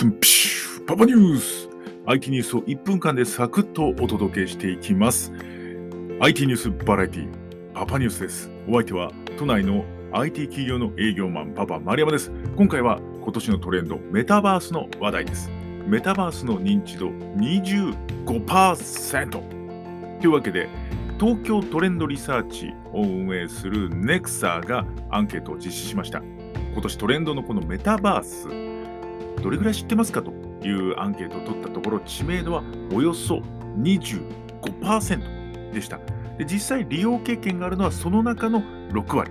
トンピシュパパニュース。IT ニュースを1分間でサクッとお届けしていきます。IT ニュースバラエティパパニュースです。お相手は都内の IT 企業の営業マンパパ丸山です。今回は今年のトレンドメタバースの話題です。メタバースの認知度25%というわけで東京トレンドリサーチを運営する NEXA がアンケートを実施しました。今年トレンドのこのメタバースどれぐらい知ってますかというアンケートを取ったところ知名度はおよそ25%でした。で実際利用経験があるのはその中の6割。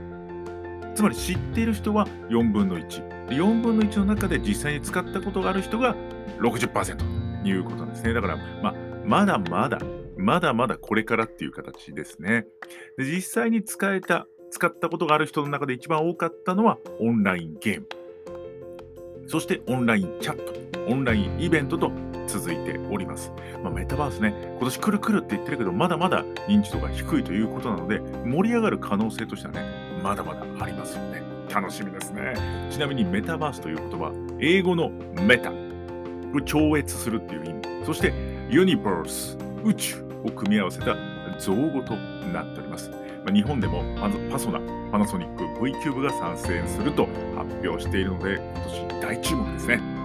つまり知っている人は4分の14分の1の中で実際に使ったことがある人が60%ということなんですね。だから、まあ、まだまだまだまだこれからっていう形ですね。で実際に使えた使ったことがある人の中で一番多かったのはオンラインゲーム。そしてオンラインチャット、オンラインイベントと続いております。まあ、メタバースね、今年来る来るって言ってるけど、まだまだ認知度が低いということなので、盛り上がる可能性としてはね、まだまだありますよね。楽しみですね。ちなみにメタバースという言葉、英語のメタ、超越するっていう意味、そしてユニバース、宇宙を組み合わせた造語となっております。ま、日本でもパソナ、パナソニック V キューブが参戦すると発表しているので、今年大注目ですね。